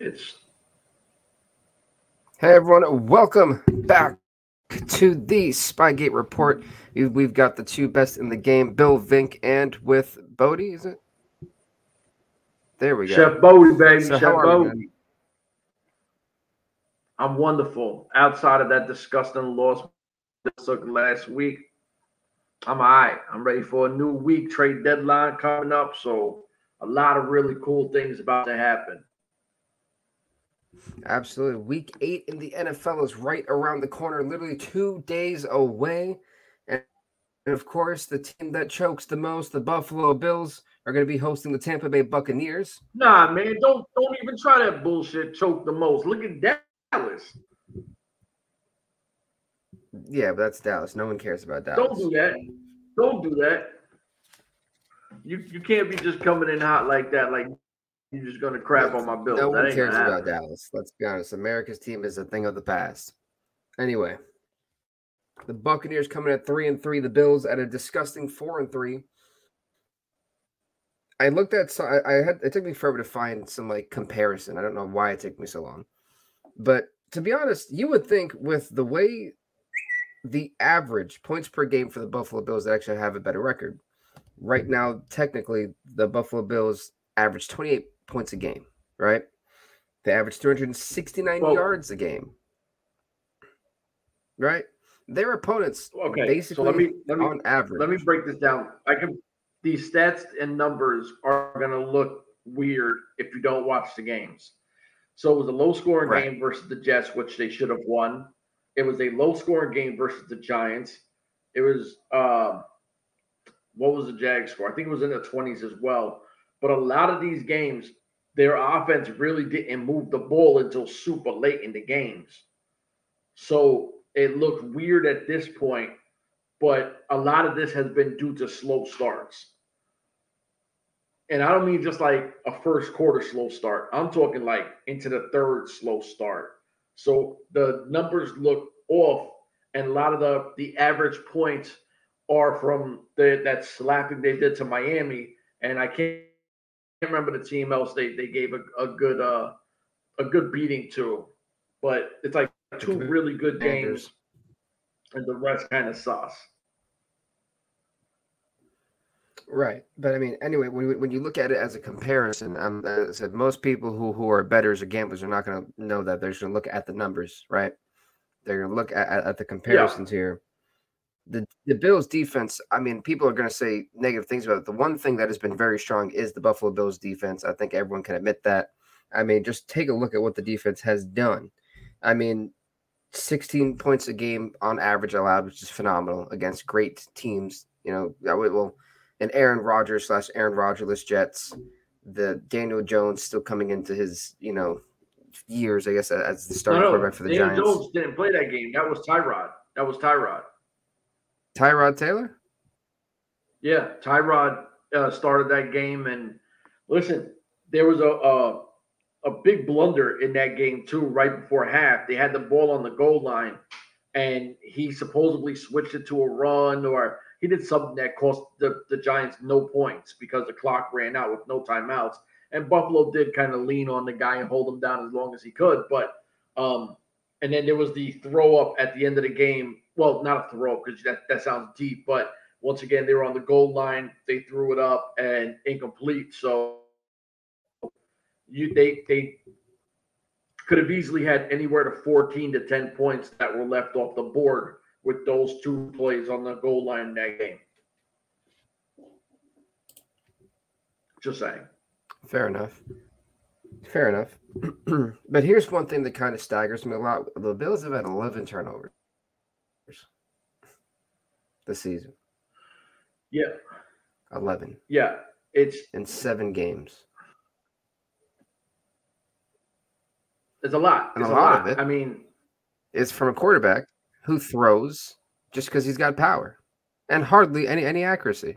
It's Hey everyone, welcome back to the Spygate Report. We- We've got the two best in the game, Bill Vink and with Bodhi, is it? There we go. Chef Bodhi, baby. So Chef Bodhi. I'm wonderful. Outside of that disgusting loss last week, I'm all right. I'm ready for a new week trade deadline coming up. So a lot of really cool things about to happen. Absolutely. Week eight in the NFL is right around the corner, literally two days away. And of course, the team that chokes the most, the Buffalo Bills, are going to be hosting the Tampa Bay Buccaneers. Nah, man, don't don't even try that bullshit. Choke the most. Look at Dallas. Yeah, but that's Dallas. No one cares about Dallas. Don't do that. Don't do that. You you can't be just coming in hot like that. Like you're just gonna crap on my bill. No That one ain't cares about. Dallas. Let's be honest. America's team is a thing of the past. Anyway, the Buccaneers coming at three and three. The Bills at a disgusting four and three. I looked at so I, I had it took me forever to find some like comparison. I don't know why it took me so long, but to be honest, you would think with the way the average points per game for the Buffalo Bills that actually have a better record. Right now, technically, the Buffalo Bills average 28 points a game, right? They average 369 Well- yards a game. Right? Their opponents Okay, basically so let me let me on average. let me break this down. I can these stats and numbers are gonna look weird if you don't watch the games. So it was a low scoring Right. game versus the Jets, which they should have won. It was a low scoring game versus the Giants. It was um what was the Jag score? I think it was in the 20s as well. But a lot of these games, their offense really didn't move the ball until super late in the games. So it looked weird at this point, but a lot of this has been due to slow starts. And I don't mean just like a first quarter slow start. I'm talking like into the third slow start. So the numbers look off, and a lot of the the average points are from the that slapping they did to Miami. And I can't remember the team else they they gave a, a good uh a good beating to, but it's like two really good games, and the rest kind of sauce. Right, but I mean, anyway, when you- when you look at it as a comparison, um, as I said most people who who are betters or gamblers are not going to know that. They're just going to look at the numbers, right? They're going to look at, at, at the comparisons here. The the Bills defense. I mean, people are going to say negative things about it. The one thing that has been very strong is the Buffalo Bills defense. I think everyone can admit that. I mean, just take a look at what the defense has done. I mean, 16 points a game on average allowed, which is phenomenal against great teams. You know, well and Aaron Rodgers slash Aaron Rodgerless Jets. The Daniel Jones still coming into his, you know, years, I guess, as the starting quarterback for the Daniel Giants. Jones didn't play that game. That was Tyrod. That was Tyrod. Tyrod Taylor? Yeah, Tyrod uh, started that game, and listen, there was a, a a big blunder in that game too. Right before half, they had the ball on the goal line, and he supposedly switched it to a run, or he did something that cost the, the Giants no points because the clock ran out with no timeouts. And Buffalo did kind of lean on the guy and hold him down as long as he could, but um, and then there was the throw up at the end of the game. Well, not a throw up because that, that sounds deep, but once again, they were on the goal line. They threw it up and incomplete. So you they they could have easily had anywhere to 14 to 10 points that were left off the board with those two plays on the goal line in that game. Just saying. Fair enough. Fair enough. but here's one thing that kind of staggers me a lot. The Bills have had 11 turnovers this season. Yeah. 11 Yeah. It's in seven games. it's a lot. And a It's lot of it- I mean, It's from a quarterback who throws just because he's got power and hardly any any accuracy.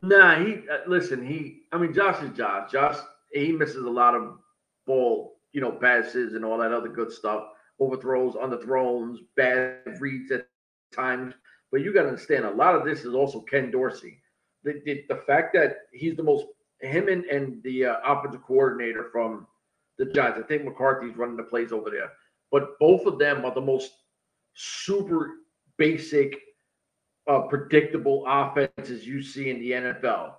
Nah, he uh, listen. He, I mean, Josh is Josh. Josh, he misses a lot of ball, you know, passes and all that other good stuff, overthrows, underthrows, bad reads at times. But you got to understand, a lot of this is also Ken Dorsey. The, the the fact that he's the most him and, and the uh, offensive coordinator from the Giants. I think McCarthy's running the plays over there, but both of them are the most super basic, uh, predictable offenses you see in the NFL.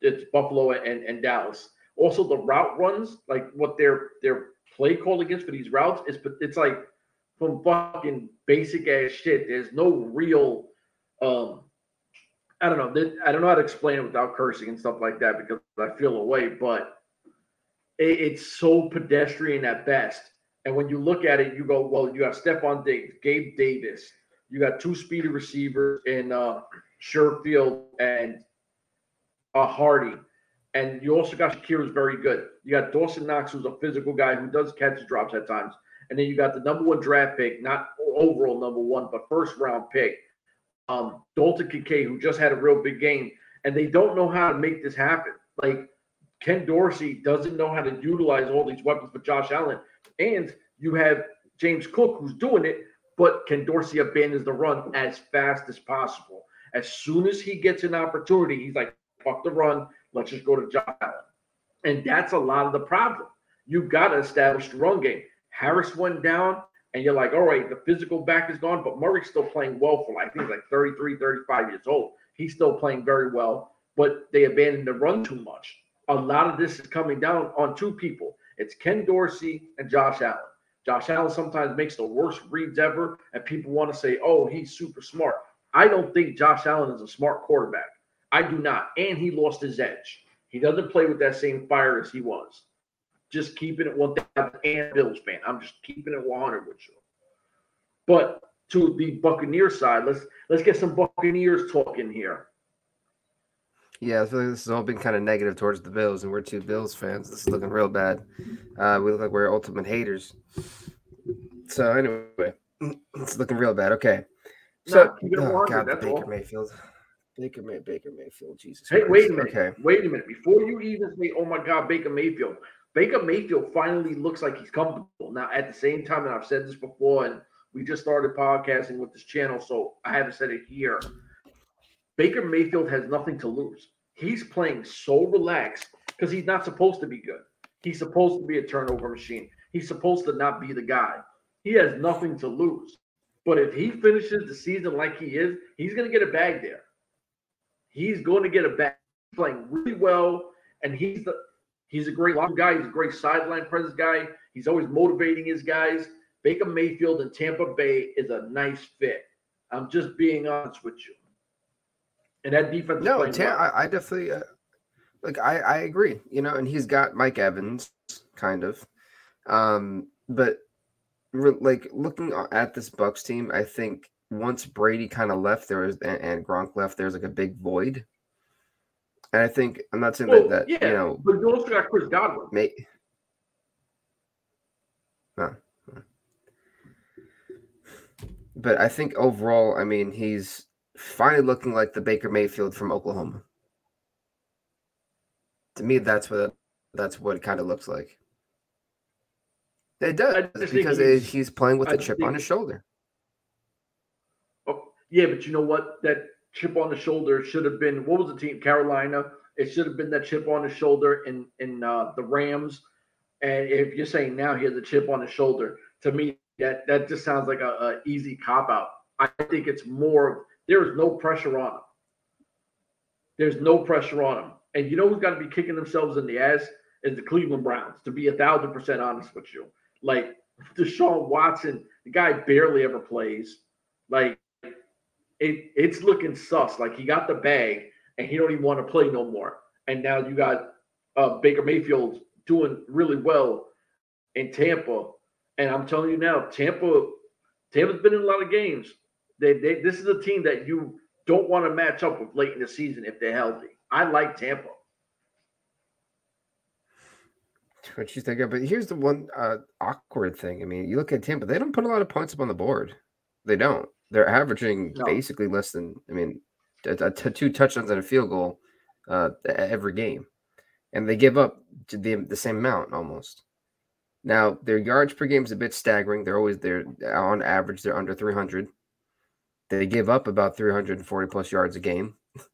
It's Buffalo and, and Dallas. Also, the route runs, like what their their play call against for these routes is, it's like from fucking basic ass shit. There's no real, um, I don't know. I don't know how to explain it without cursing and stuff like that because I feel away, but it, it's so pedestrian at best. And when you look at it, you go, well, you have Stefon Diggs, Gabe Davis, you got two speedy receivers in uh, Sherfield and uh, Harty. And you also got Shakir, who's very good. You got Dawson Knox, who's a physical guy who does catch drops at times. And then you got the number one draft pick, not overall number one, but first round pick, um, Dalton Kincaid, who just had a real big game. And they don't know how to make this happen. Like Ken Dorsey doesn't know how to utilize all these weapons for Josh Allen. And you have James Cook who's doing it, but Ken Dorsey abandons the run as fast as possible. As soon as he gets an opportunity, he's like, fuck the run. Let's just go to Josh Allen. And that's a lot of the problem. You've got to establish the run game. Harris went down, and you're like, all right, the physical back is gone, but Murray's still playing well for, like, I think, he's like 33, 35 years old. He's still playing very well, but they abandoned the run too much. A lot of this is coming down on two people. It's Ken Dorsey and Josh Allen. Josh Allen sometimes makes the worst reads ever, and people want to say, oh, he's super smart. I don't think Josh Allen is a smart quarterback. I do not. And he lost his edge. He doesn't play with that same fire as he was. Just keeping it 1,000 and Bills fan. I'm just keeping it 100 with you. But to the Buccaneer side, let's let's get some Buccaneers talking here. Yeah, I feel like this has all been kind of negative towards the Bills, and we're two Bills fans. This is looking real bad. Uh, we look like we're ultimate haters. So anyway, it's looking real bad. Okay. So no, oh, God, Baker all. Mayfield. Baker May Baker Mayfield. Jesus. Hey, Christ. wait a minute. Okay. Wait a minute. Before you even say, "Oh my God, Baker Mayfield," Baker Mayfield finally looks like he's comfortable now. At the same time, and I've said this before, and we just started podcasting with this channel, so I haven't said it here. Baker Mayfield has nothing to lose. He's playing so relaxed because he's not supposed to be good. He's supposed to be a turnover machine. He's supposed to not be the guy. He has nothing to lose. But if he finishes the season like he is, he's going to get a bag there. He's going to get a bag. He's playing really well, and he's the he's a great long guy. He's a great sideline presence guy. He's always motivating his guys. Baker Mayfield in Tampa Bay is a nice fit. I'm just being honest with you. And that defense. No, Tam- well. I, I, definitely uh, like. I I agree. You know, and he's got Mike Evans, kind of. Um, but re- like looking at this Bucks team, I think once Brady kind of left, there was and, and Gronk left, there's like a big void. And I think I'm not saying well, that, that yeah, you know, but you also got Chris Godwin. May. But I think overall, I mean, he's finally looking like the Baker Mayfield from Oklahoma. To me, that's what that's what it kind of looks like. It does because he's, he's, playing with a chip on his shoulder. Oh, yeah, but you know what? That chip on the shoulder should have been what was the team? Carolina. It should have been that chip on the shoulder in in uh, the Rams. And if you're saying now he has a chip on his shoulder, to me that that just sounds like a, a easy cop out. I think it's more there is no pressure on him. There's no pressure on him. And you know who's got to be kicking themselves in the ass is the Cleveland Browns, to be a thousand percent honest with you. Like Deshaun Watson, the guy barely ever plays. Like it, it's looking sus. Like he got the bag and he don't even want to play no more. And now you got uh, Baker Mayfield doing really well in Tampa. And I'm telling you now, Tampa, Tampa's been in a lot of games. They, they this is a team that you don't want to match up with late in the season if they're healthy. I like Tampa. What you think of? But here's the one uh, awkward thing. I mean, you look at Tampa; they don't put a lot of points up on the board. They don't. They're averaging no. basically less than. I mean, two touchdowns and a field goal uh, every game, and they give up the the same amount almost. Now their yards per game is a bit staggering. They're always there on average. They're under 300. They give up about 340 plus yards a game.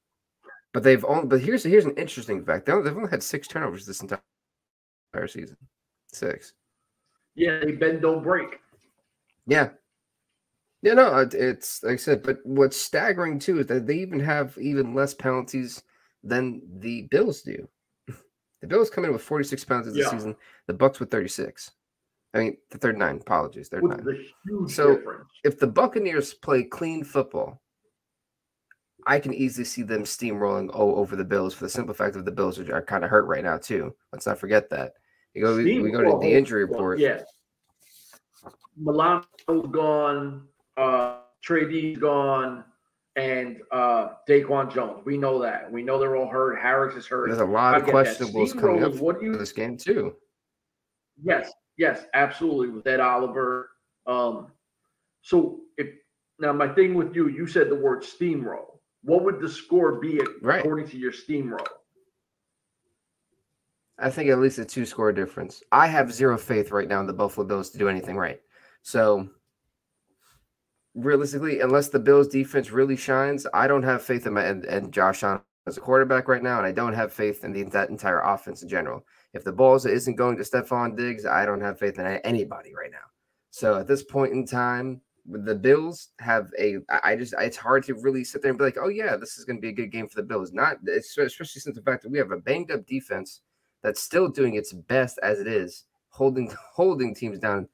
But they've only. But here's here's an interesting fact. They they've only had six turnovers this entire season. Six. Yeah, they bend don't break. Yeah. Yeah, no, it's like I said, but what's staggering too is that they even have even less penalties than the Bills do. The Bills come in with 46 penalties yeah. this season. The Bucks with 36. I mean, the 39. Apologies, 39. so difference. if the Buccaneers play clean football, I can easily see them steamrolling over the Bills for the simple fact that the Bills are, are kind of hurt right now too. Let's not forget that. You go, we, we go to the injury report. Yes. Milano's gone. Uh, Trey D's gone and uh Daquan Jones. We know that. We know they're all hurt. Harris is hurt. There's a lot of questionables coming up what do you, this game too. Yes, yes, absolutely. With Ed Oliver. Um, so if now my thing with you, you said the word steamroll. What would the score be right. according to your steamroll? I think at least a two score difference. I have zero faith right now in the Buffalo Bills to do anything right. So realistically, unless the Bills defense really shines, I don't have faith in my and, and Josh Allen as a quarterback right now, and I don't have faith in the, that entire offense in general. If the balls isn't going to Stefon Diggs, I don't have faith in anybody right now. So at this point in time, the Bills have a. I just it's hard to really sit there and be like, oh yeah, this is going to be a good game for the Bills. Not especially since the fact that we have a banged up defense that's still doing its best as it is, holding holding teams down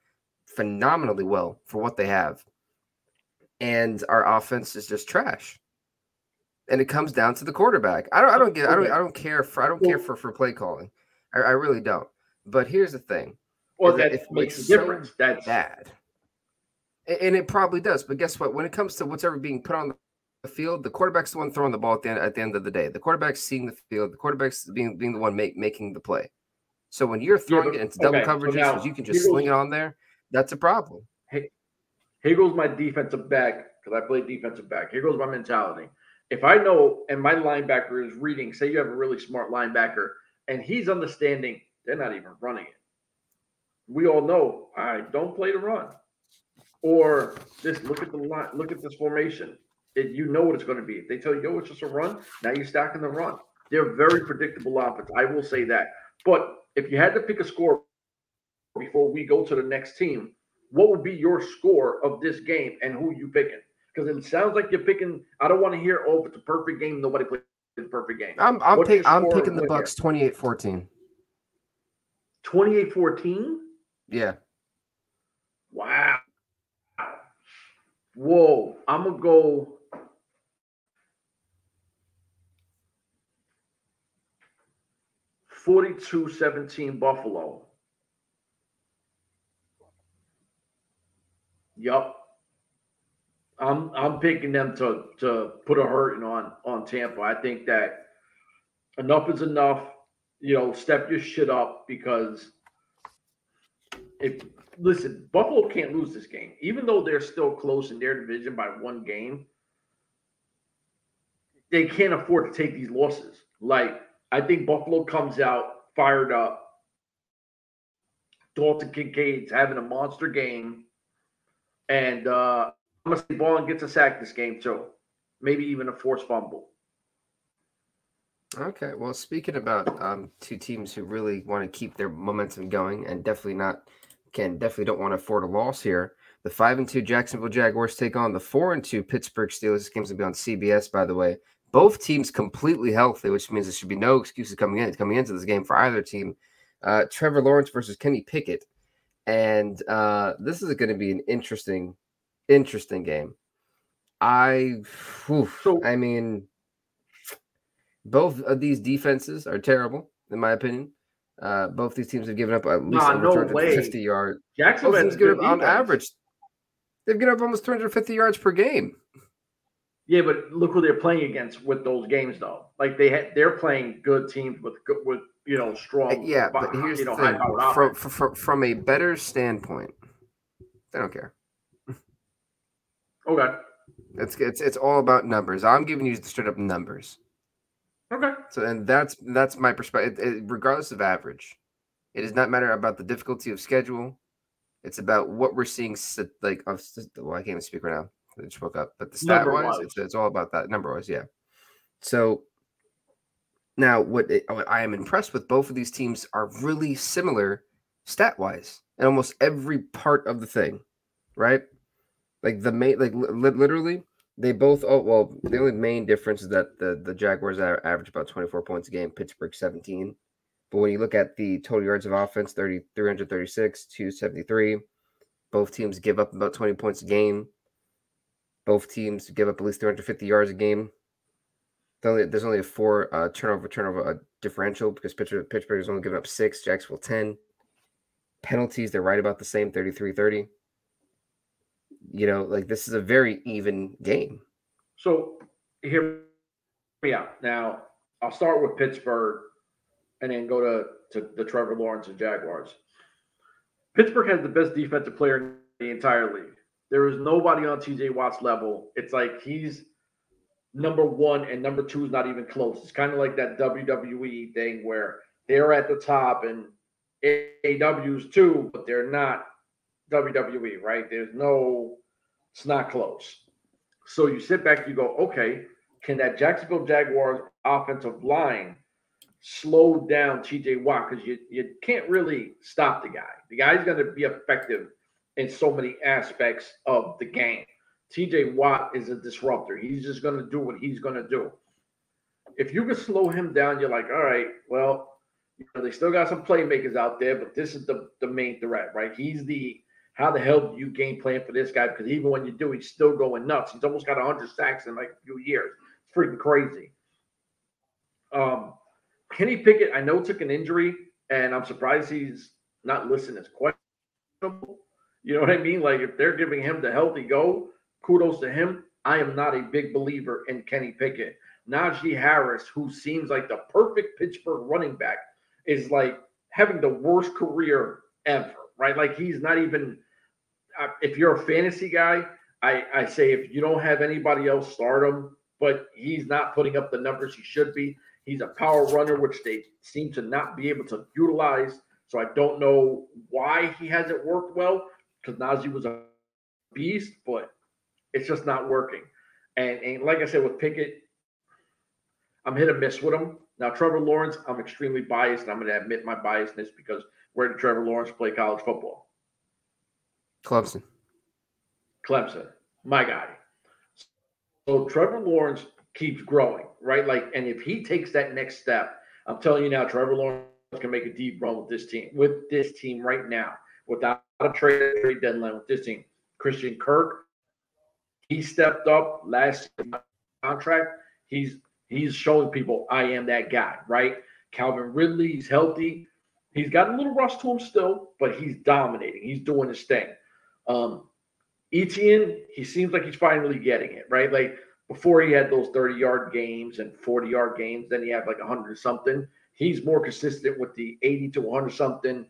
phenomenally well for what they have and our offense is just trash. And it comes down to the quarterback. I don't. I don't get. I don't. I don't care for. I don't care for for play calling. I, I really don't. But here's the thing. Well, that it makes a difference. So That's bad. And it probably does. But guess what? When it comes to what's ever being put on the field, the quarterback's the one throwing the ball at the end, at the end of the day. The quarterback's seeing the field. The quarterback's being being the one make, making the play. So when you're throwing yeah, but, it into double okay, coverages, so now, you can just sling it on there. That's a problem. Here goes my defensive back because I play defensive back. Here goes my mentality. If I know and my linebacker is reading, say you have a really smart linebacker and he's understanding they're not even running it. We all know, all right, don't play the run. Or just look at the line, look at this formation. It, you know what it's going to be. If they tell you, yo, it's just a run, now you're stacking the run. They're very predictable offense. I will say that. But if you had to pick a score before we go to the next team, what would be your score of this game and who you picking? Because it sounds like you're picking. I don't want to hear, oh, it's a perfect game. Nobody played the perfect game. I'm I'm, pick, I'm picking the Bucks 28-14. 28-14? Yeah. Wow. Whoa. I'm gonna go. Forty-two seventeen Buffalo. Yep. I'm I'm picking them to to put a hurting on on Tampa. I think that enough is enough. You know, step your shit up because if listen, Buffalo can't lose this game, even though they're still close in their division by one game. They can't afford to take these losses. Like I think Buffalo comes out fired up. Dalton Kincaid's having a monster game. And uh, I'm gonna say Ballin gets a sack this game too, maybe even a forced fumble. Okay, well, speaking about um, two teams who really want to keep their momentum going and definitely not can definitely don't want to afford a loss here. The five and two Jacksonville Jaguars take on the four and two Pittsburgh Steelers. This game's gonna be on CBS, by the way. Both teams completely healthy, which means there should be no excuses coming in coming into this game for either team. Uh, Trevor Lawrence versus Kenny Pickett and uh, this is going to be an interesting, interesting game. I, whew, so, I mean, both of these defenses are terrible, in my opinion. Uh, both these teams have given up at least nah, no 50 yards. Jacksonville's given up on average. They've given up almost 250 yards per game. Yeah, but look who they're playing against with those games, though. Like they had, they're playing good teams with with you know, strong. Uh, yeah, but here's the thing: from, from from a better standpoint, they don't care. Okay. It's it's it's all about numbers. I'm giving you the straight up numbers. Okay. So and that's that's my perspective. It, it, regardless of average, it does not matter about the difficulty of schedule. It's about what we're seeing. Like, well, I can't even speak right now. I just woke up. But the stat wise, it's, it's all about that number wise. Yeah. So Now, what, it, what I am impressed with, both of these teams are really similar stat wise in almost every part of the thing, right? Like the main, like li- literally, they both. Oh well, the only main difference is that the the Jaguars average about twenty four points a game, Pittsburgh seventeen. But when you look at the total yards of offense, 30, 336, 273. Both teams give up about 20 points a game. Both teams give up at least 350 yards a game. There's only a four uh, turnover turnover uh, differential because Pittsburgh, Pittsburgh is only giving up six, Jacksonville 10. Penalties, they're right about the same 33 30. You know, like this is a very even game. So, hear me out. Now, I'll start with Pittsburgh and then go to, to the Trevor Lawrence and Jaguars. Pittsburgh has the best defensive player in the entire league. There is nobody on TJ Watt's level. It's like he's number one and number two is not even close. It's kind of like that WWE thing where they're at the top and AEW's too, but they're not WWE, right? There's no, it's not close. So you sit back, you go, okay, can that Jacksonville Jaguars offensive line slow down TJ Watt because you, you can't really stop the guy. The guy's going to be effective in so many aspects of the game. TJ Watt is a disruptor. He's just going to do what he's going to do. If you can slow him down, you're like, all right, well, you know, they still got some playmakers out there, but this is the, the main threat, right? He's the how the hell do you game plan for this guy? Because even when you do, he's still going nuts. He's almost got 100 sacks in like a few years. It's freaking crazy. Um, Kenny Pickett, I know took an injury, and I'm surprised he's not listed as questionable. You know what I mean? Like if they're giving him the healthy go, kudos to him. I am not a big believer in Kenny Pickett. Najee Harris, who seems like the perfect Pittsburgh running back, is like having the worst career ever, right? Like he's not even. Uh, if you're a fantasy guy, I, I say if you don't have anybody else, start him. But he's not putting up the numbers he should be. He's a power runner, which they seem to not be able to utilize. So I don't know why he hasn't worked well because Najee was a beast, but it's just not working. And, and like I said with Pickett, I'm hit or miss with him. Now, Trevor Lawrence, I'm extremely biased, and I'm going to admit my biasness because where did Trevor Lawrence play college football? Clemson. Clemson, my guy. So Trevor Lawrence keeps growing, right? Like, and if he takes that next step, I'm telling you now, Trevor Lawrence can make a deep run with this team, with this team right now, without a trade, trade deadline with this team. Christian Kirk, he stepped up last contract. He's he's showing people I am that guy, right? Calvin Ridley, he's healthy. He's got a little rust to him still, but he's dominating. He's doing his thing. Um, Etienne, he seems like he's finally getting it, right? Like before he had those 30 yard games and 40 yard games, then he had like 100 something. He's more consistent with the 80 to 100 something.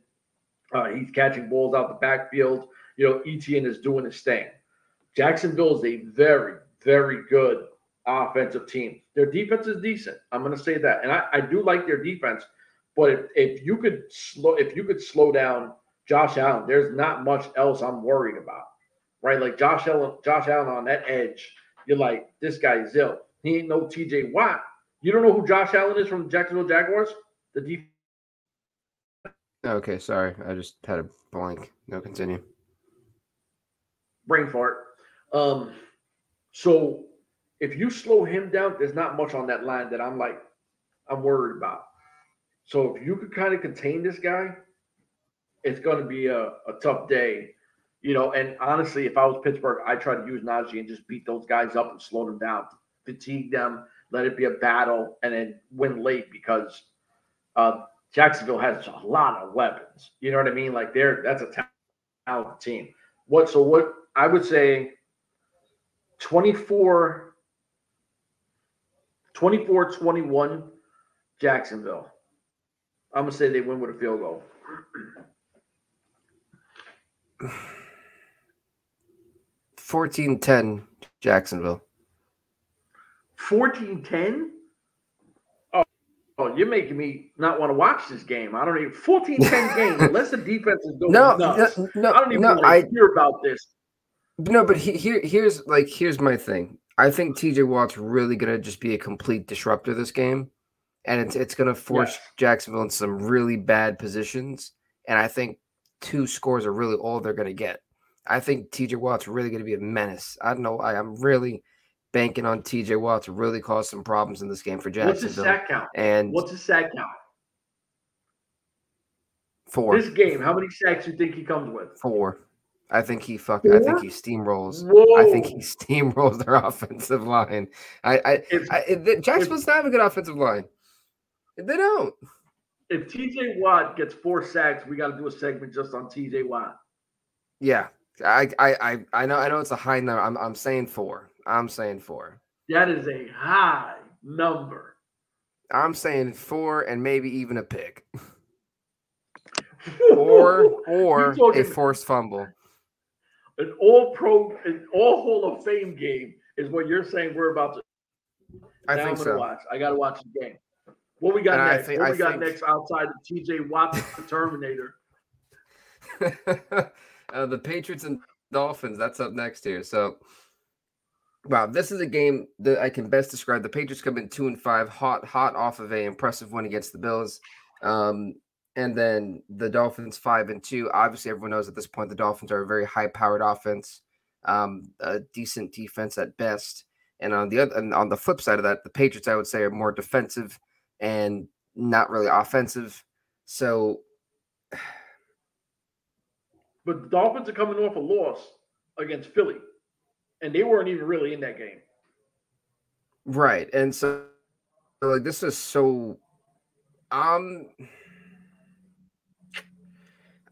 Uh, he's catching balls out the backfield. You know, Etienne is doing his thing. Jacksonville is a very, very good offensive team. Their defense is decent. I'm going to say that, and I, I do like their defense. But if, if you could slow, if you could slow down Josh Allen, there's not much else I'm worried about, right? Like Josh Allen, Josh Allen on that edge you're like, this guy is ill. He ain't no TJ Watt. You don't know who Josh Allen is from the Jacksonville Jaguars? The defense. Okay, sorry. I just had a blank. No, continue. Brain fart. Um, so if you slow him down, there's not much on that line that I'm like, I'm worried about. So if you could kind of contain this guy, it's going to be a, a tough day you know, and honestly, if I was Pittsburgh, I'd try to use Najee and just beat those guys up and slow them down, fatigue them, let it be a battle, and then win late because uh, Jacksonville has a lot of weapons. You know what I mean? Like they're that's a talented team. What so what I would say 24 24 21 Jacksonville. I'm gonna say they win with a field goal. 14-10 Jacksonville. 14-10? Oh, oh, you're making me not want to watch this game. I don't even 14-10 game unless the defense is doing no, nuts. No, no, I don't even no, I, hear about this. No, but he, here here's like here's my thing. I think TJ Watt's really gonna just be a complete disruptor this game. and it's it's going to force Yes. Jacksonville in some really bad positions. And I think two scores are really all they're going to get. I think TJ Watt's really going to be a menace. I don't know. I, I'm really banking on TJ Watt to really cause some problems in this game for Jacksonville. What's his Jacksonville. sack count? And What's his sack count? four, This game, how many sacks do you think he comes with? four. I think he fuck. I think he steamrolls. Whoa! I think he steamrolls their offensive line. I, I, If, I the, Jacksonville's not have a good offensive line. They don't. if TJ Watt gets four sacks, we got to do a segment just on TJ Watt. Yeah, I, I, I, I know. I know it's a high number. I'm, I'm saying four. I'm saying four. That is a high number. I'm saying four and maybe even a pick or or a forced fumble. An all pro, an all Hall of Fame game is what you're saying. We're about to. I now think I'm so. watch. I got to watch the game. What we got And I next? think- what I we got think- next outside of TJ Watt, the Terminator? uh, the Patriots and Dolphins. That's up next here. So, wow, this is a game that I can best describe. The Patriots come in two and five, hot, hot off of a impressive win against the Bills. Um, and then the Dolphins five and two. Obviously, everyone knows at this point the Dolphins are a very high-powered offense, um, a decent defense at best. And on the other, and on the flip side of that, the Patriots, I would say, are more defensive and not really offensive. So But the Dolphins are coming off a loss against Philly, and they weren't even really in that game. Right. And so, so, like this is so um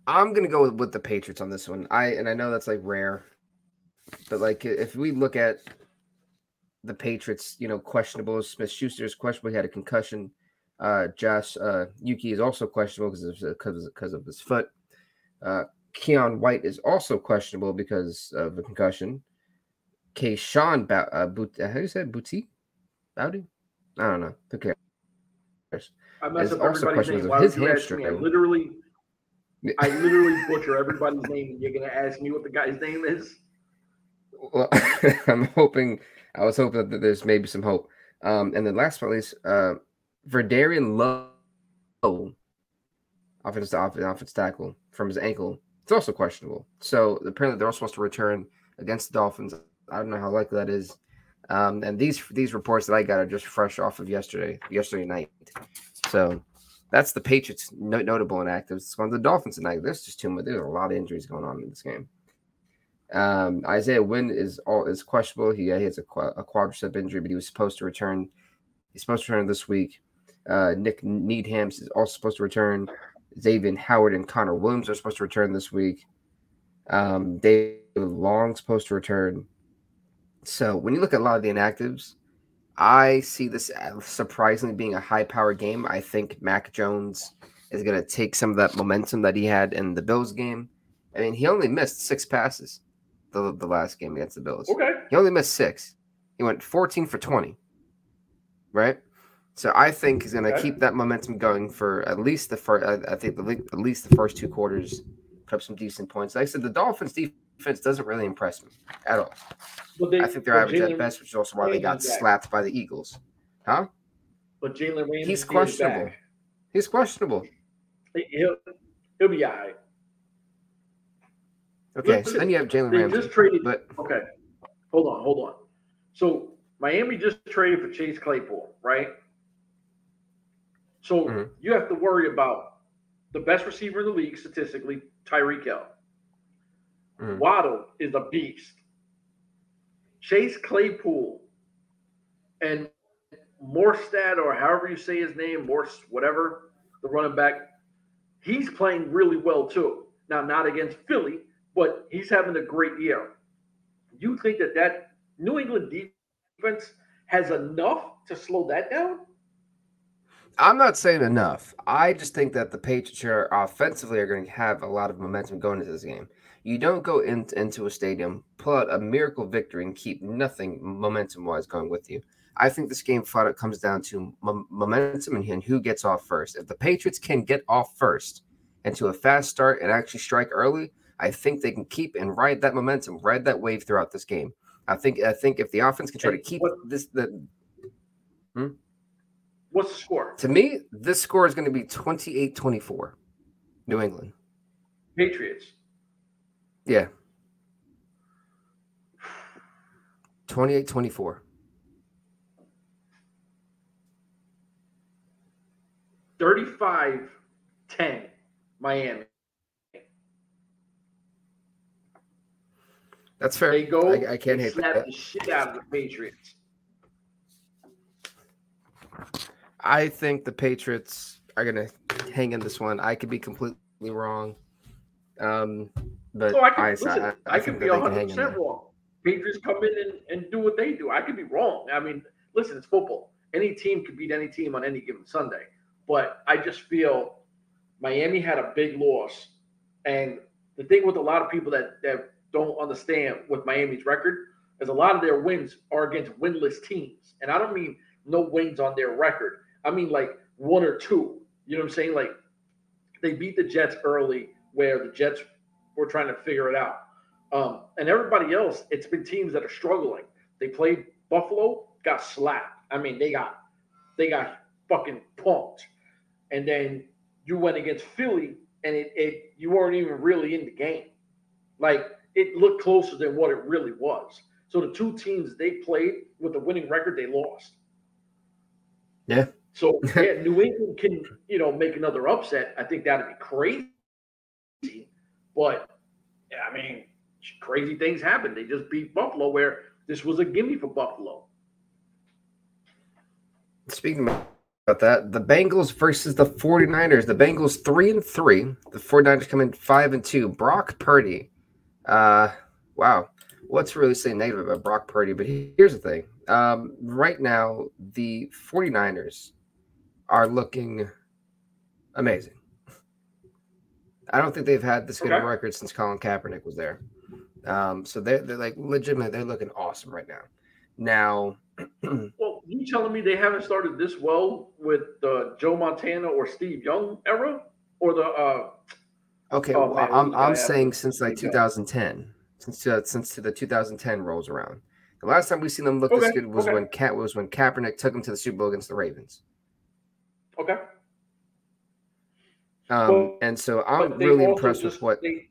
I'm gonna go with, with the Patriots on this one. I and I know that's like rare, but like if we look at the Patriots, you know, questionable. Smith Schuster is questionable. He had a concussion. Uh Josh uh Uche is also questionable because of because of his foot. Uh Keion White is also questionable because of a concussion. Kayshon ba- uh, Boot, how do you say it? Boutique? Bowdy? I don't know. Who cares? I mess There's up also everybody's name. Why his me? I hamstring. literally, I literally butcher everybody's name, and you're gonna ask me what the guy's name is. Well, I'm hoping. I was hoping that there's maybe some hope. Um, and then last but not least, uh, Vederian Lowe, offensive offensive offensive tackle from his ankle, it's also questionable. So apparently they're all supposed to return against the Dolphins. I don't know how likely that is. Um, and these these reports that I got are just fresh off of yesterday, yesterday night. So that's the Patriots no, notable inactives. It's on the Dolphins tonight. There's just too much. There's a lot of injuries going on in this game. Um, Isaiah Wynn is all is questionable. He, he has a, a quadricep injury, but he was supposed to return. He's supposed to return this week. Uh, Nik Needhams is also supposed to return. Xavier Howard and Connor Williams are supposed to return this week. Um, David Long's supposed to return. So when you look at a lot of the inactives, I see this surprisingly being a high power game. I think Mac Jones is going to take some of that momentum that he had in the Bills game. I mean, he only missed six passes the, the last game against the Bills. Okay. He only missed six. He went 14 for 20. Right? So I think he's going to Okay. keep that momentum going for at least the first, I, I think the, at least the first two quarters, put up some decent points. Like I said, the Dolphins defense doesn't really impress me at all. But they, I think they're average at best, which is also why they got back. slapped by the Eagles. Huh? But Jalen Ramsey, He's questionable. He's questionable. He- He'll he'll be all right. Okay, Look, so then you have Jalen Ramsey. just traded. But Okay, hold on, hold on. So Miami just traded for Chase Claypool, right? So Mhm. you have to worry about the best receiver in the league statistically, Tyreek Hill. Mhm. Waddle is a beast. Chase Claypool and Morstad, or however you say his name, Morse, whatever, the running back, he's playing really well too. Now, not against Philly, but he's having a great year. You think that that New England defense has enough to slow that down? I'm not saying enough. I just think that the Patriots are offensively are going to have a lot of momentum going into this game. You don't go in, into a stadium, pull out a miracle victory, and keep nothing momentum wise going with you. I think this game out comes down to mom- momentum and, who gets off first. If the Patriots can get off first and to a fast start and actually strike early, I think they can keep and ride that momentum, ride that wave throughout this game. I think I think if the offense can try to keep this the hmm? What's the score? To me, this score is going to be 28 24. New England. Patriots. Yeah. 28 24. 35 10 Miami. That's fair. They go. I, I can't hate slap that. the shit out of the Patriots. I think the Patriots are going to hang in this one. I could be completely wrong. Um, but So I could I, listen. I, I, I could think be that they can 100 hang in percent wrong. Patriots come in and, and do what they do. I could be wrong. I mean, listen, it's football. Any team could beat any team on any given Sunday. But I just feel Miami had a big loss, and the thing with a lot of people that that don't understand with Miami's record is a lot of their wins are against winless teams, and I don't mean no wins on their record. I mean like one or two. You know what I'm saying? Like they beat the Jets early, where the Jets were trying to figure it out. Um, and everybody else, it's been teams that are struggling. They played Buffalo, got slapped. I mean, they got they got fucking punked. And then you went against Philly, and it, it you weren't even really in the game. Like it looked closer than what it really was. So the two teams they played with a winning record, they lost. Yeah. So yeah, New England can you know make another upset. I think that'd be crazy. But I mean, crazy things happen. They just beat Buffalo, where this was a gimme for Buffalo. Speaking about that, the Bengals versus the 49ers. The Bengals 3 and 3. The 49ers come in 5 and 2. Brock Purdy. Uh wow. What's really saying negative about Brock Purdy? But here's the thing. Um, right now, the 49ers are looking amazing. I don't think they've had this good of a record since Colin Kaepernick was there. Um, so they're, they're like legitimate, they're looking awesome right now. Now, Well, you telling me they haven't started this well with the Joe Montana or Steve Young era, or the uh, Okay, Oh, well, man, I'm who's the guy I'm saying since like big guy? 2010, since uh, since the 2010 rolls around. The last time we've seen them look this good was okay. when Cat was when Kaepernick took them to the Super Bowl against the Ravens. okay. Um, and so I'm really impressed with what. they-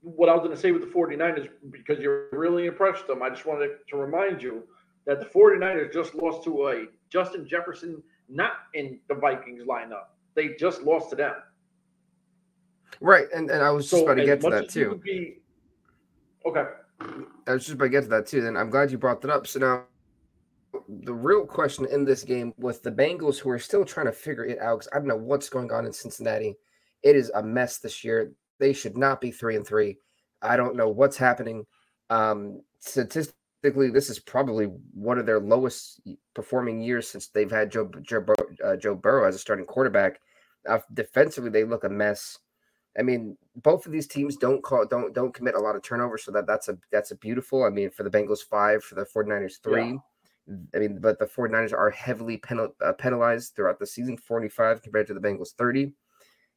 what I was going to say with the 49ers, because you're really impressed them, I just wanted to remind you that the 49ers just lost to a Justin Jefferson not in the Vikings lineup. They just lost to them. Right, and, and I was just So about to get to that too. Be, okay. I was just about to get to that too. Then I'm glad you brought that up. So now, the real question in this game with the Bengals, who are still trying to figure it out, because I don't know what's going on in Cincinnati. It is a mess this year. They should not be three and three. I don't know what's happening. Um, statistically, this is probably one of their lowest performing years since they've had Joe Joe, uh, Joe Burrow as a starting quarterback. Uh, defensively, they look a mess. I mean, both of these teams don't call don't don't commit a lot of turnovers, so that that's a that's a beautiful. I mean, for the Bengals five, for the 49ers three. I mean, but the 49ers are heavily penal, uh, penalized throughout the season, 45 compared to the Bengals 30.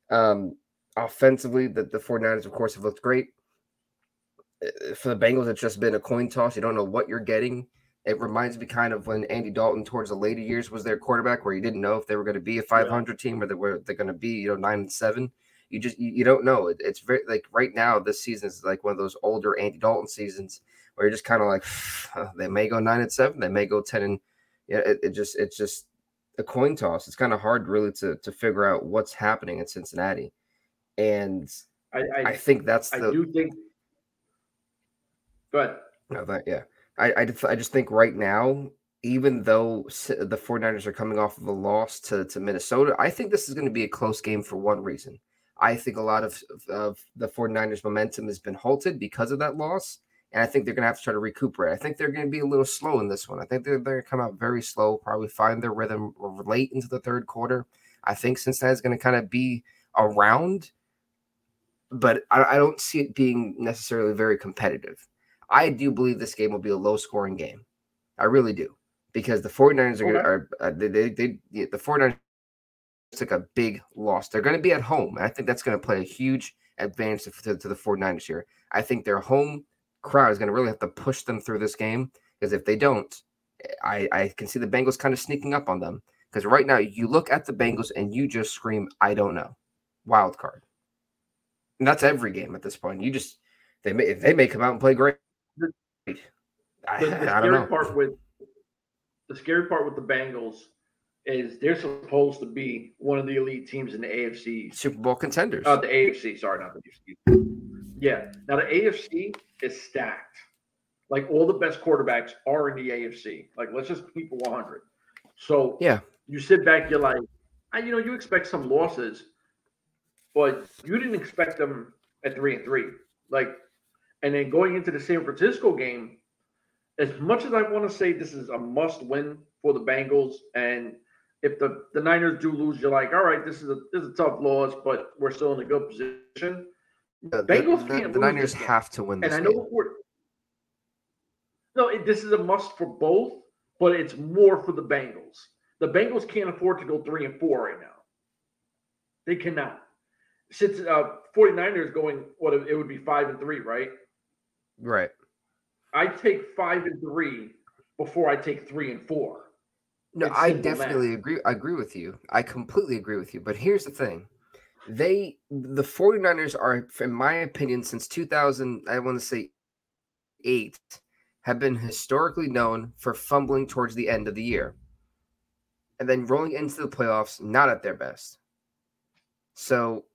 Um, offensively, the, the 49ers, of course, have looked great. Uh, For the Bengals, it's just been a coin toss. You don't know what you're getting. It reminds me kind of when Andy Dalton, towards the later years, was their quarterback, where you didn't know if they were going to be a 500 team or they were they're going to be, you know, nine and seven. You just you, you don't know. It, it's very like right now. This season is like one of those older Andy Dalton seasons where you're just kind of like they may go nine and seven, they may go ten and yeah. It, it just it's just a coin toss. It's kind of hard really to to figure out what's happening in Cincinnati, and I, I, I think that's I the do think. But No, that, yeah. I, I, just, I just think right now, even though the 49ers are coming off of a loss to, to Minnesota, I think this is going to be a close game for one reason. I think a lot of, of the 49ers momentum has been halted because of that loss. And I think they're going to have to try to recuperate. I think they're going to be a little slow in this one. I think they're, they're going to come out very slow, probably find their rhythm late into the third quarter. I think Cincinnati's going to kind of be around, but I, I don't see it being necessarily very competitive. I do believe this game will be a low scoring game. I really do. Because the 49ers are, Okay. are uh, they, they, they, the 49ers took a big loss. They're going to be at home. And I think that's going to play a huge advantage to, to, to the 49ers here. I think their home crowd is going to really have to push them through this game because if they don't, I, I can see the Bengals kind of sneaking up on them because right now you look at the Bengals and you just scream, I don't know, wild card. And that's every game at this point. You just they may they may come out and play great. I, I don't know. Part with the scary part with the Bengals is they're supposed to be one of the elite teams in the AFC Super Bowl contenders. Uh, the AFC, sorry, not the AFC. Yeah. Now the AFC is stacked. Like all the best quarterbacks are in the AFC. Like let's just keep it 100. So yeah, you sit back, you're like, you know, you expect some losses, but you didn't expect them at three and three. Like, and then going into the San Francisco game, as much as I want to say this is a must win for the Bengals, and if the, the Niners do lose, you're like, all right, this is a this is a tough loss, but we're still in a good position. The, Bengals the, the, the Niners have to win this and I know no, it, this is a must for both, but it's more for the Bengals. The Bengals can't afford to go three and four right now. They cannot. Since uh, 49ers going, what it would be five and three, right? Right. I take five and three before I take three and four. No, I definitely math. agree. I agree with you. I completely agree with you. But here's the thing. They the 49ers are, in my opinion, since 2000, I want to say eight, have been historically known for fumbling towards the end of the year. And then rolling into the playoffs, not at their best. So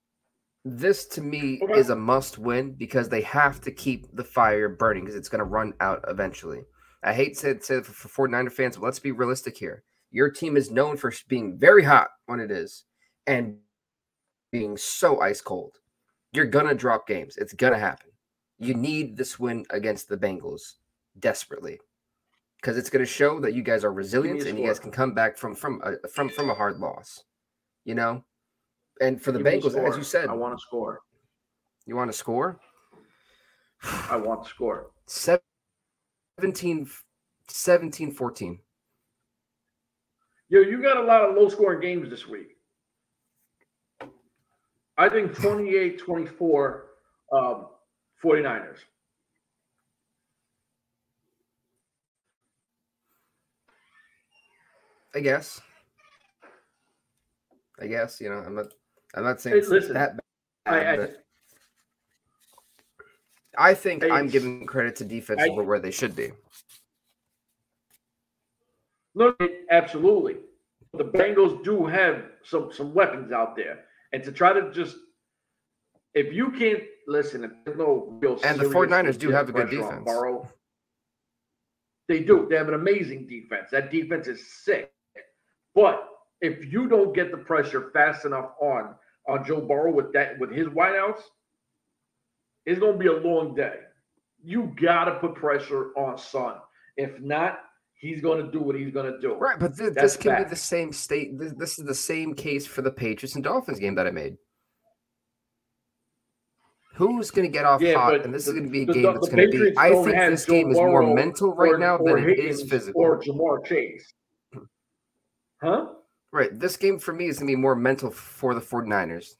this to me is a must win because they have to keep the fire burning because it's going to run out eventually. I hate to say it for 49er fans, but let's be realistic here. Your team is known for being very hot when it is and being so ice cold. You're going to drop games. It's going to happen. You need this win against the Bengals desperately because it's going to show that you guys are resilient and you guys can come back from from a, from from a hard loss. You know, and for the Give Bengals, as you said, I want to score. You want to score? I want to score. 17, 17 14. Yo, you got a lot of low scoring games this week. I think 28 24 um, 49ers. I guess. I guess, you know, I'm not I'm not saying hey, listen, that bad, I, I, I think I, am giving credit to defense I, where they should be. Look, absolutely. The Bengals do have some some weapons out there, and to try to just if you can't listen, if there's no real and the 49ers do have a good defense. Burrow, they do. They have an amazing defense. That defense is sick. But if you don't get the pressure fast enough on on Joe Burrow with that with his wideouts, it's gonna be a long day. You gotta put pressure on Son. If not, he's gonna do what he's gonna do. Right, but th- this can be the same state. This, this is the same case for the Patriots and Dolphins game that I made. Who's going to get off yeah, hot? And this the, is going to be a game the, that's going to be. I think this Joe game is more mental right or, now than it is physical. Or Ja'Marr Chase. Huh? Right. This game for me is going to be more mental for the 49ers.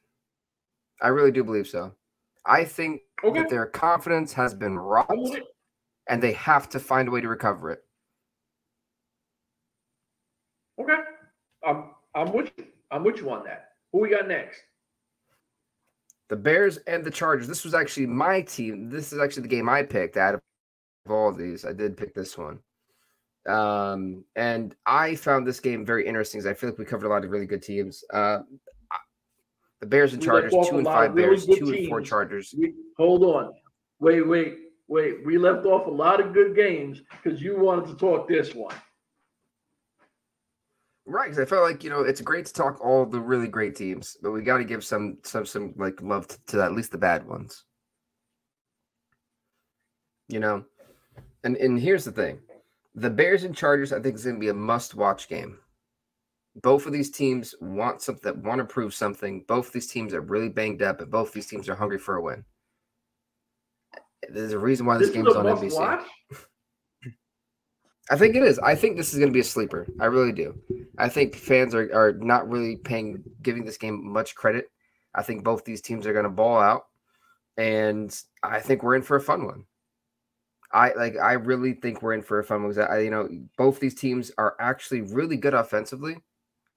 I really do believe so. I think okay. that their confidence has been rocked and they have to find a way to recover it. Okay. I'm I'm with you. I'm with you on that. Who we got next? The Bears and the Chargers. This was actually my team. This is actually the game I picked out of all of these. I did pick this one. Um, and I found this game very interesting because I feel like we covered a lot of really good teams. Uh, the Bears and Chargers, two and five Bears, really two teams. and four Chargers. We, hold on. Wait, wait, wait. We left off a lot of good games because you wanted to talk this one. Right, because I felt like you know it's great to talk all the really great teams, but we got to give some some some like love to, to at least the bad ones. You know, and and here's the thing: the Bears and Chargers, I think, is going to be a must-watch game. Both of these teams want something, want to prove something. Both of these teams are really banged up, and both these teams are hungry for a win. There's a reason why this, this game is on NBC. Watch? I think it is. I think this is going to be a sleeper. I really do. I think fans are, are not really paying giving this game much credit. I think both these teams are going to ball out, and I think we're in for a fun one. I like. I really think we're in for a fun one I, you know, both these teams are actually really good offensively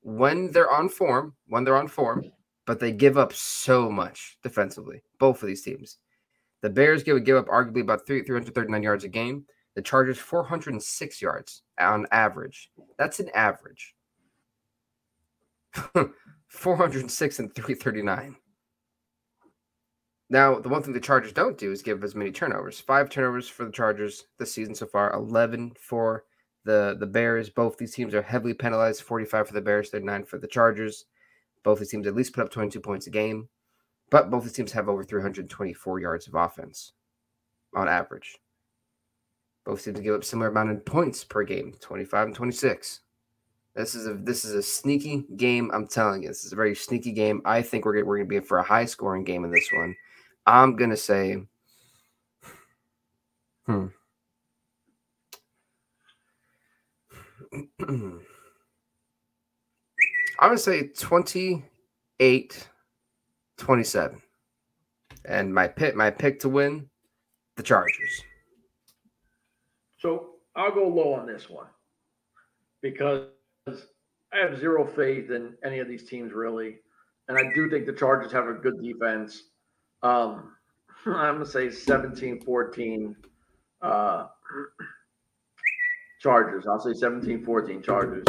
when they're on form. When they're on form, but they give up so much defensively. Both of these teams. The Bears give give up arguably about three, 339 yards a game. The Chargers 406 yards on average. That's an average. 406 and 339. Now, the one thing the Chargers don't do is give as many turnovers. Five turnovers for the Chargers this season so far, 11 for the, the Bears. Both these teams are heavily penalized 45 for the Bears, 39 for the Chargers. Both these teams at least put up 22 points a game, but both these teams have over 324 yards of offense on average. Both teams give up similar amount of points per game, 25 and 26. This is a this is a sneaky game. I'm telling you, this is a very sneaky game. I think we're gonna, we're going to be for a high scoring game in this one. I'm gonna say, hmm. I'm gonna say 28 27. And my pick my pick to win the Chargers. So I'll go low on this one because I have zero faith in any of these teams really, and I do think the Chargers have a good defense. Um, I'm gonna say 17-14 uh, Chargers. I'll say 17-14 Chargers.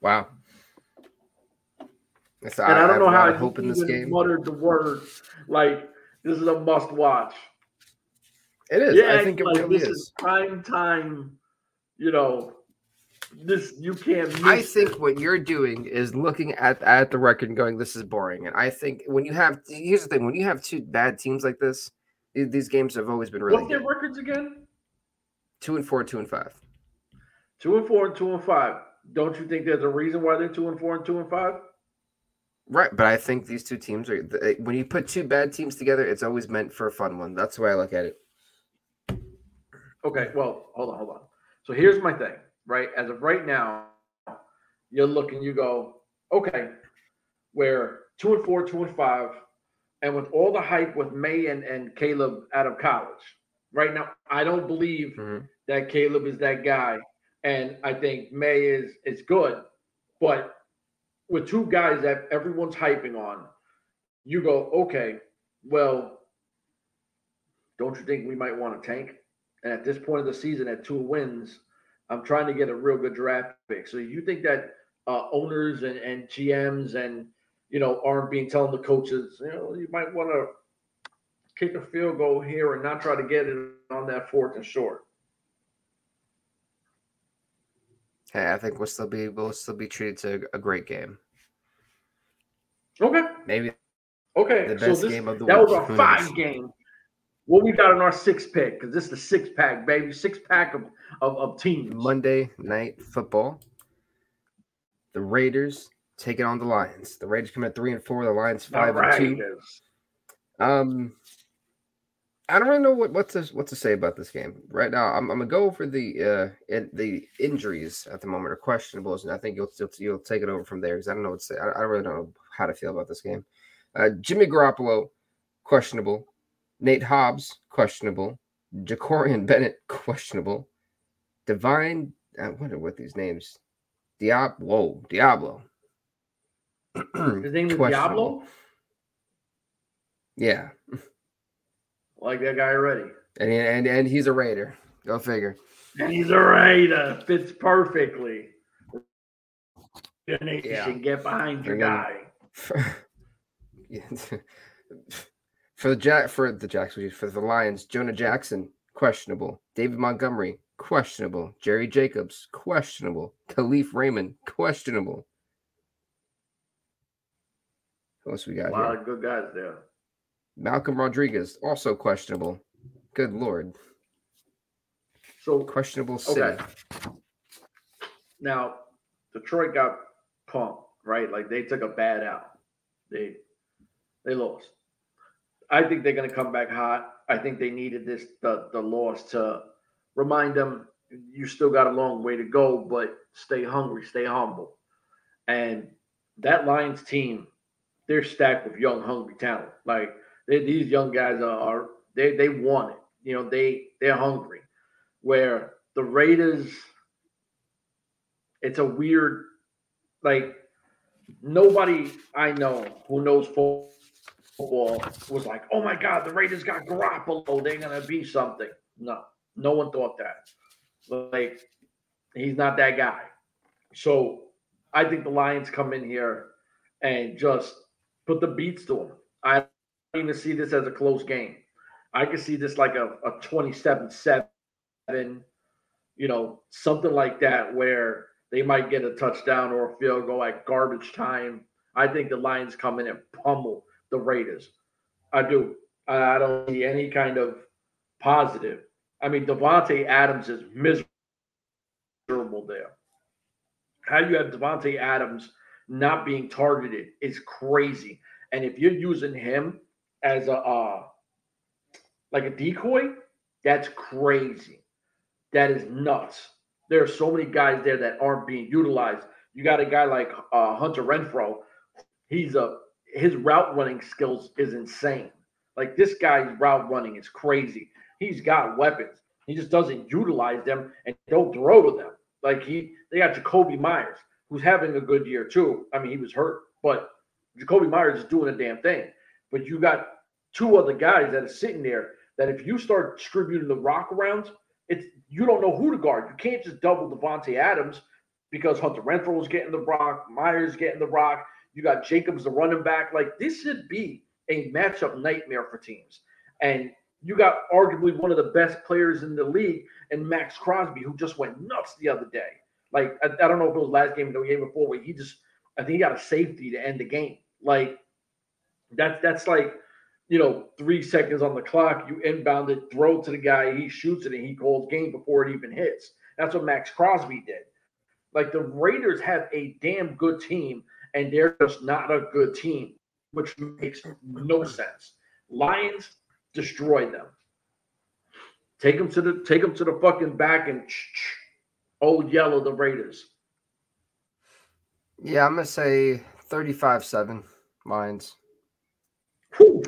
Wow. and I, I don't know how I hope in this game. muttered the word like this is a must watch. It is. Yeah, I think it like, really this is. is prime time. You know, this you can't. I think what you're doing is looking at at the record and going, "This is boring." And I think when you have here's the thing: when you have two bad teams like this, these games have always been really. What's their records again? Two and four, two and five. Two and four and two and five. Don't you think there's a reason why they're two and four and two and five? Right, but I think these two teams are when you put two bad teams together, it's always meant for a fun one. That's the way I look at it. Okay, well, hold on, hold on. So here's my thing right? As of right now, you're looking, you go, okay, we're two and four, two and five, and with all the hype with Maye and, and Caleb out of college, right now, I don't believe mm-hmm. that Caleb is that guy. And I think Maye is is good. But with two guys that everyone's hyping on, you go, okay, well, don't you think we might want to tank? And at this point of the season, at two wins, I'm trying to get a real good draft pick. So you think that uh, owners and, and GMs and you know aren't being telling the coaches, you know, you might want to kick a field goal here and not try to get it on that fourth and short. Hey, I think we'll still be we'll still be treated to a great game. Okay. Maybe. Okay. The best so this, game of the week. that week. was a five game what we got in our six pick? Because this is the six pack, baby. Six pack of, of, of teams. Monday night football. The Raiders taking on the Lions. The Raiders come at three and four. The Lions five the and two. Um, I don't really know what, what's to what to say about this game right now. I'm, I'm gonna go over the uh in, the injuries at the moment are questionables, and I think you'll you'll, you'll take it over from there because I don't know what to say. I, I really don't really know how to feel about this game. Uh, Jimmy Garoppolo questionable. Nate Hobbs, questionable. Jakorian Bennett, questionable. Divine, I wonder what these names. Diab, whoa, Diablo. His name is Diablo. Yeah, like that guy already. And and and he's a Raider. Go figure. And he's a Raider. Fits perfectly. Yeah. Get behind your guy. For the Jack for the Jacks, for the Lions, Jonah Jackson, questionable. David Montgomery, questionable. Jerry Jacobs, questionable. Kalif Raymond, questionable. Who else we got? A lot here? of good guys there. Malcolm Rodriguez, also questionable. Good lord. So questionable city. Okay. Now, Detroit got pumped, right? Like they took a bad out. They they lost. I think they're going to come back hot. I think they needed this the the loss to remind them you still got a long way to go, but stay hungry, stay humble. And that Lions team, they're stacked with young, hungry talent. Like they, these young guys are, are they they want it. You know, they they're hungry. Where the Raiders, it's a weird, like nobody I know who knows football was like, oh my God, the Raiders got Garoppolo. They're gonna be something. No, no one thought that. Like, he's not that guy. So I think the Lions come in here and just put the beats to them. I don't even see this as a close game. I can see this like a, a 27 7, you know, something like that where they might get a touchdown or a field goal at garbage time. I think the Lions come in and pummel the Raiders. I do. I don't see any kind of positive. I mean, Davante Adams is miserable there. How you have Davante Adams not being targeted is crazy. And if you're using him as a uh, like a decoy, that's crazy. That is nuts. There are so many guys there that aren't being utilized. You got a guy like uh, Hunter Renfrow. He's a his route running skills is insane. Like this guy's route running is crazy. He's got weapons. He just doesn't utilize them and don't throw to them. Like he, they got Jakobi Meyers, who's having a good year too. I mean, he was hurt, but Jakobi Meyers is doing a damn thing. But you got two other guys that are sitting there that if you start distributing the rock around, it's you don't know who to guard. You can't just double Davante Adams because Hunter Renfrow is getting the rock, Meyers getting the rock. You got Jacobs the running back. Like this should be a matchup nightmare for teams. And you got arguably one of the best players in the league and Maxx Crosby, who just went nuts the other day. Like I, I don't know if it was last game or the game before, where he just I think he got a safety to end the game. Like that's that's like you know three seconds on the clock. You inbound it, throw to the guy, he shoots it, and he calls game before it even hits. That's what Maxx Crosby did. Like the Raiders have a damn good team, and they're just not a good team, which makes no sense. Lions destroy them. Take them to the take them to the fucking back and old yellow the Raiders. Yeah, I'm gonna say 35-7 Lions. Whew.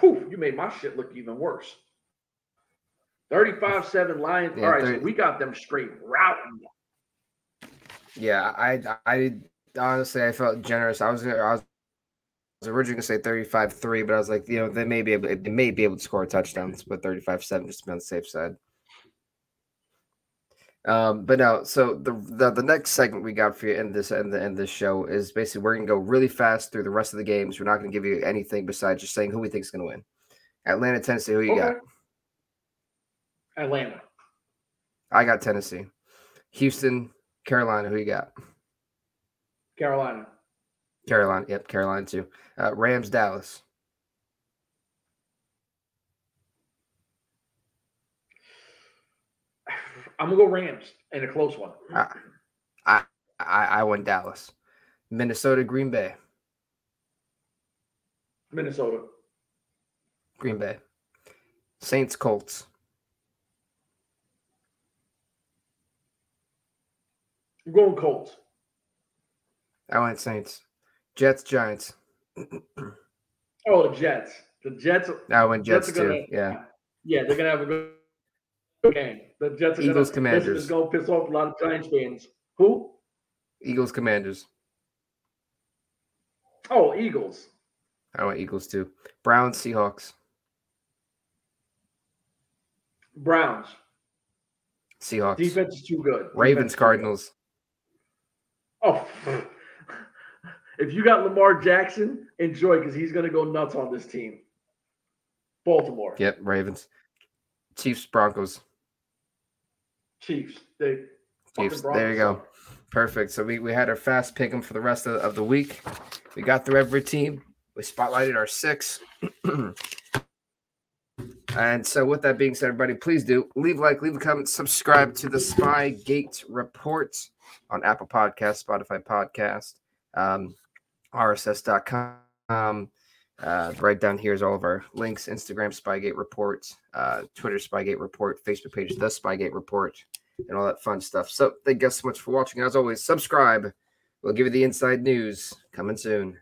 Whew, you made my shit look even worse. 35-7 Lions. Yeah, All right, 30 so we got them straight routing. Yeah, I I honestly I felt generous. I was I was was originally gonna say 35-3, but I was like, you know, they may be able they may be able to score touchdowns, but 35-7 just to be on the safe side. Um, but no, so the, the the next segment we got for you in this in the in this show is basically we're gonna go really fast through the rest of the games. We're not gonna give you anything besides just saying who we think is gonna win. Atlanta, Tennessee, who you got? Atlanta. I got Tennessee. Houston, Carolina, who you got? Carolina. Carolina, yep, Carolina too. Uh, Rams, Dallas. I'm gonna go Rams in a close one. I, I I I went Dallas. Minnesota, Green Bay. Minnesota. Green Bay. Saints, Colts. I'm going Colts. I went Saints. Jets, Giants. Oh, the Jets. The Jets. I went Jets, Jets too. gonna- Yeah. Yeah, they're gonna have a good game. The Jets are Eagles, gonna, Commanders. This is gonna piss off a lot of Giants fans. Who? Eagles, Commanders. Oh, Eagles. I went Eagles too. Browns, Seahawks. Browns. Seahawks. Defense is too good. Ravens, Defense too good. Cardinals. Oh, if you got Lamar Jackson, enjoy because he's going to go nuts on this team. Baltimore Yep, Ravens. Chiefs, Broncos. Chiefs. They Chiefs. There you go. Perfect. So we, we had our fast pick 'em for the rest of, of the week. We got through every team. We spotlighted our six. and so with that being said, everybody, please do leave a like, leave a comment, subscribe to the Spygate Report on Apple Podcast, Spotify Podcast, um, RSS.com. Uh, right down here is all of our links Instagram Spygate Report, uh, Twitter Spygate Report, Facebook page The Spygate Report, and all that fun stuff. So, thank you guys so much for watching. As always, subscribe. We'll give you the inside news coming soon.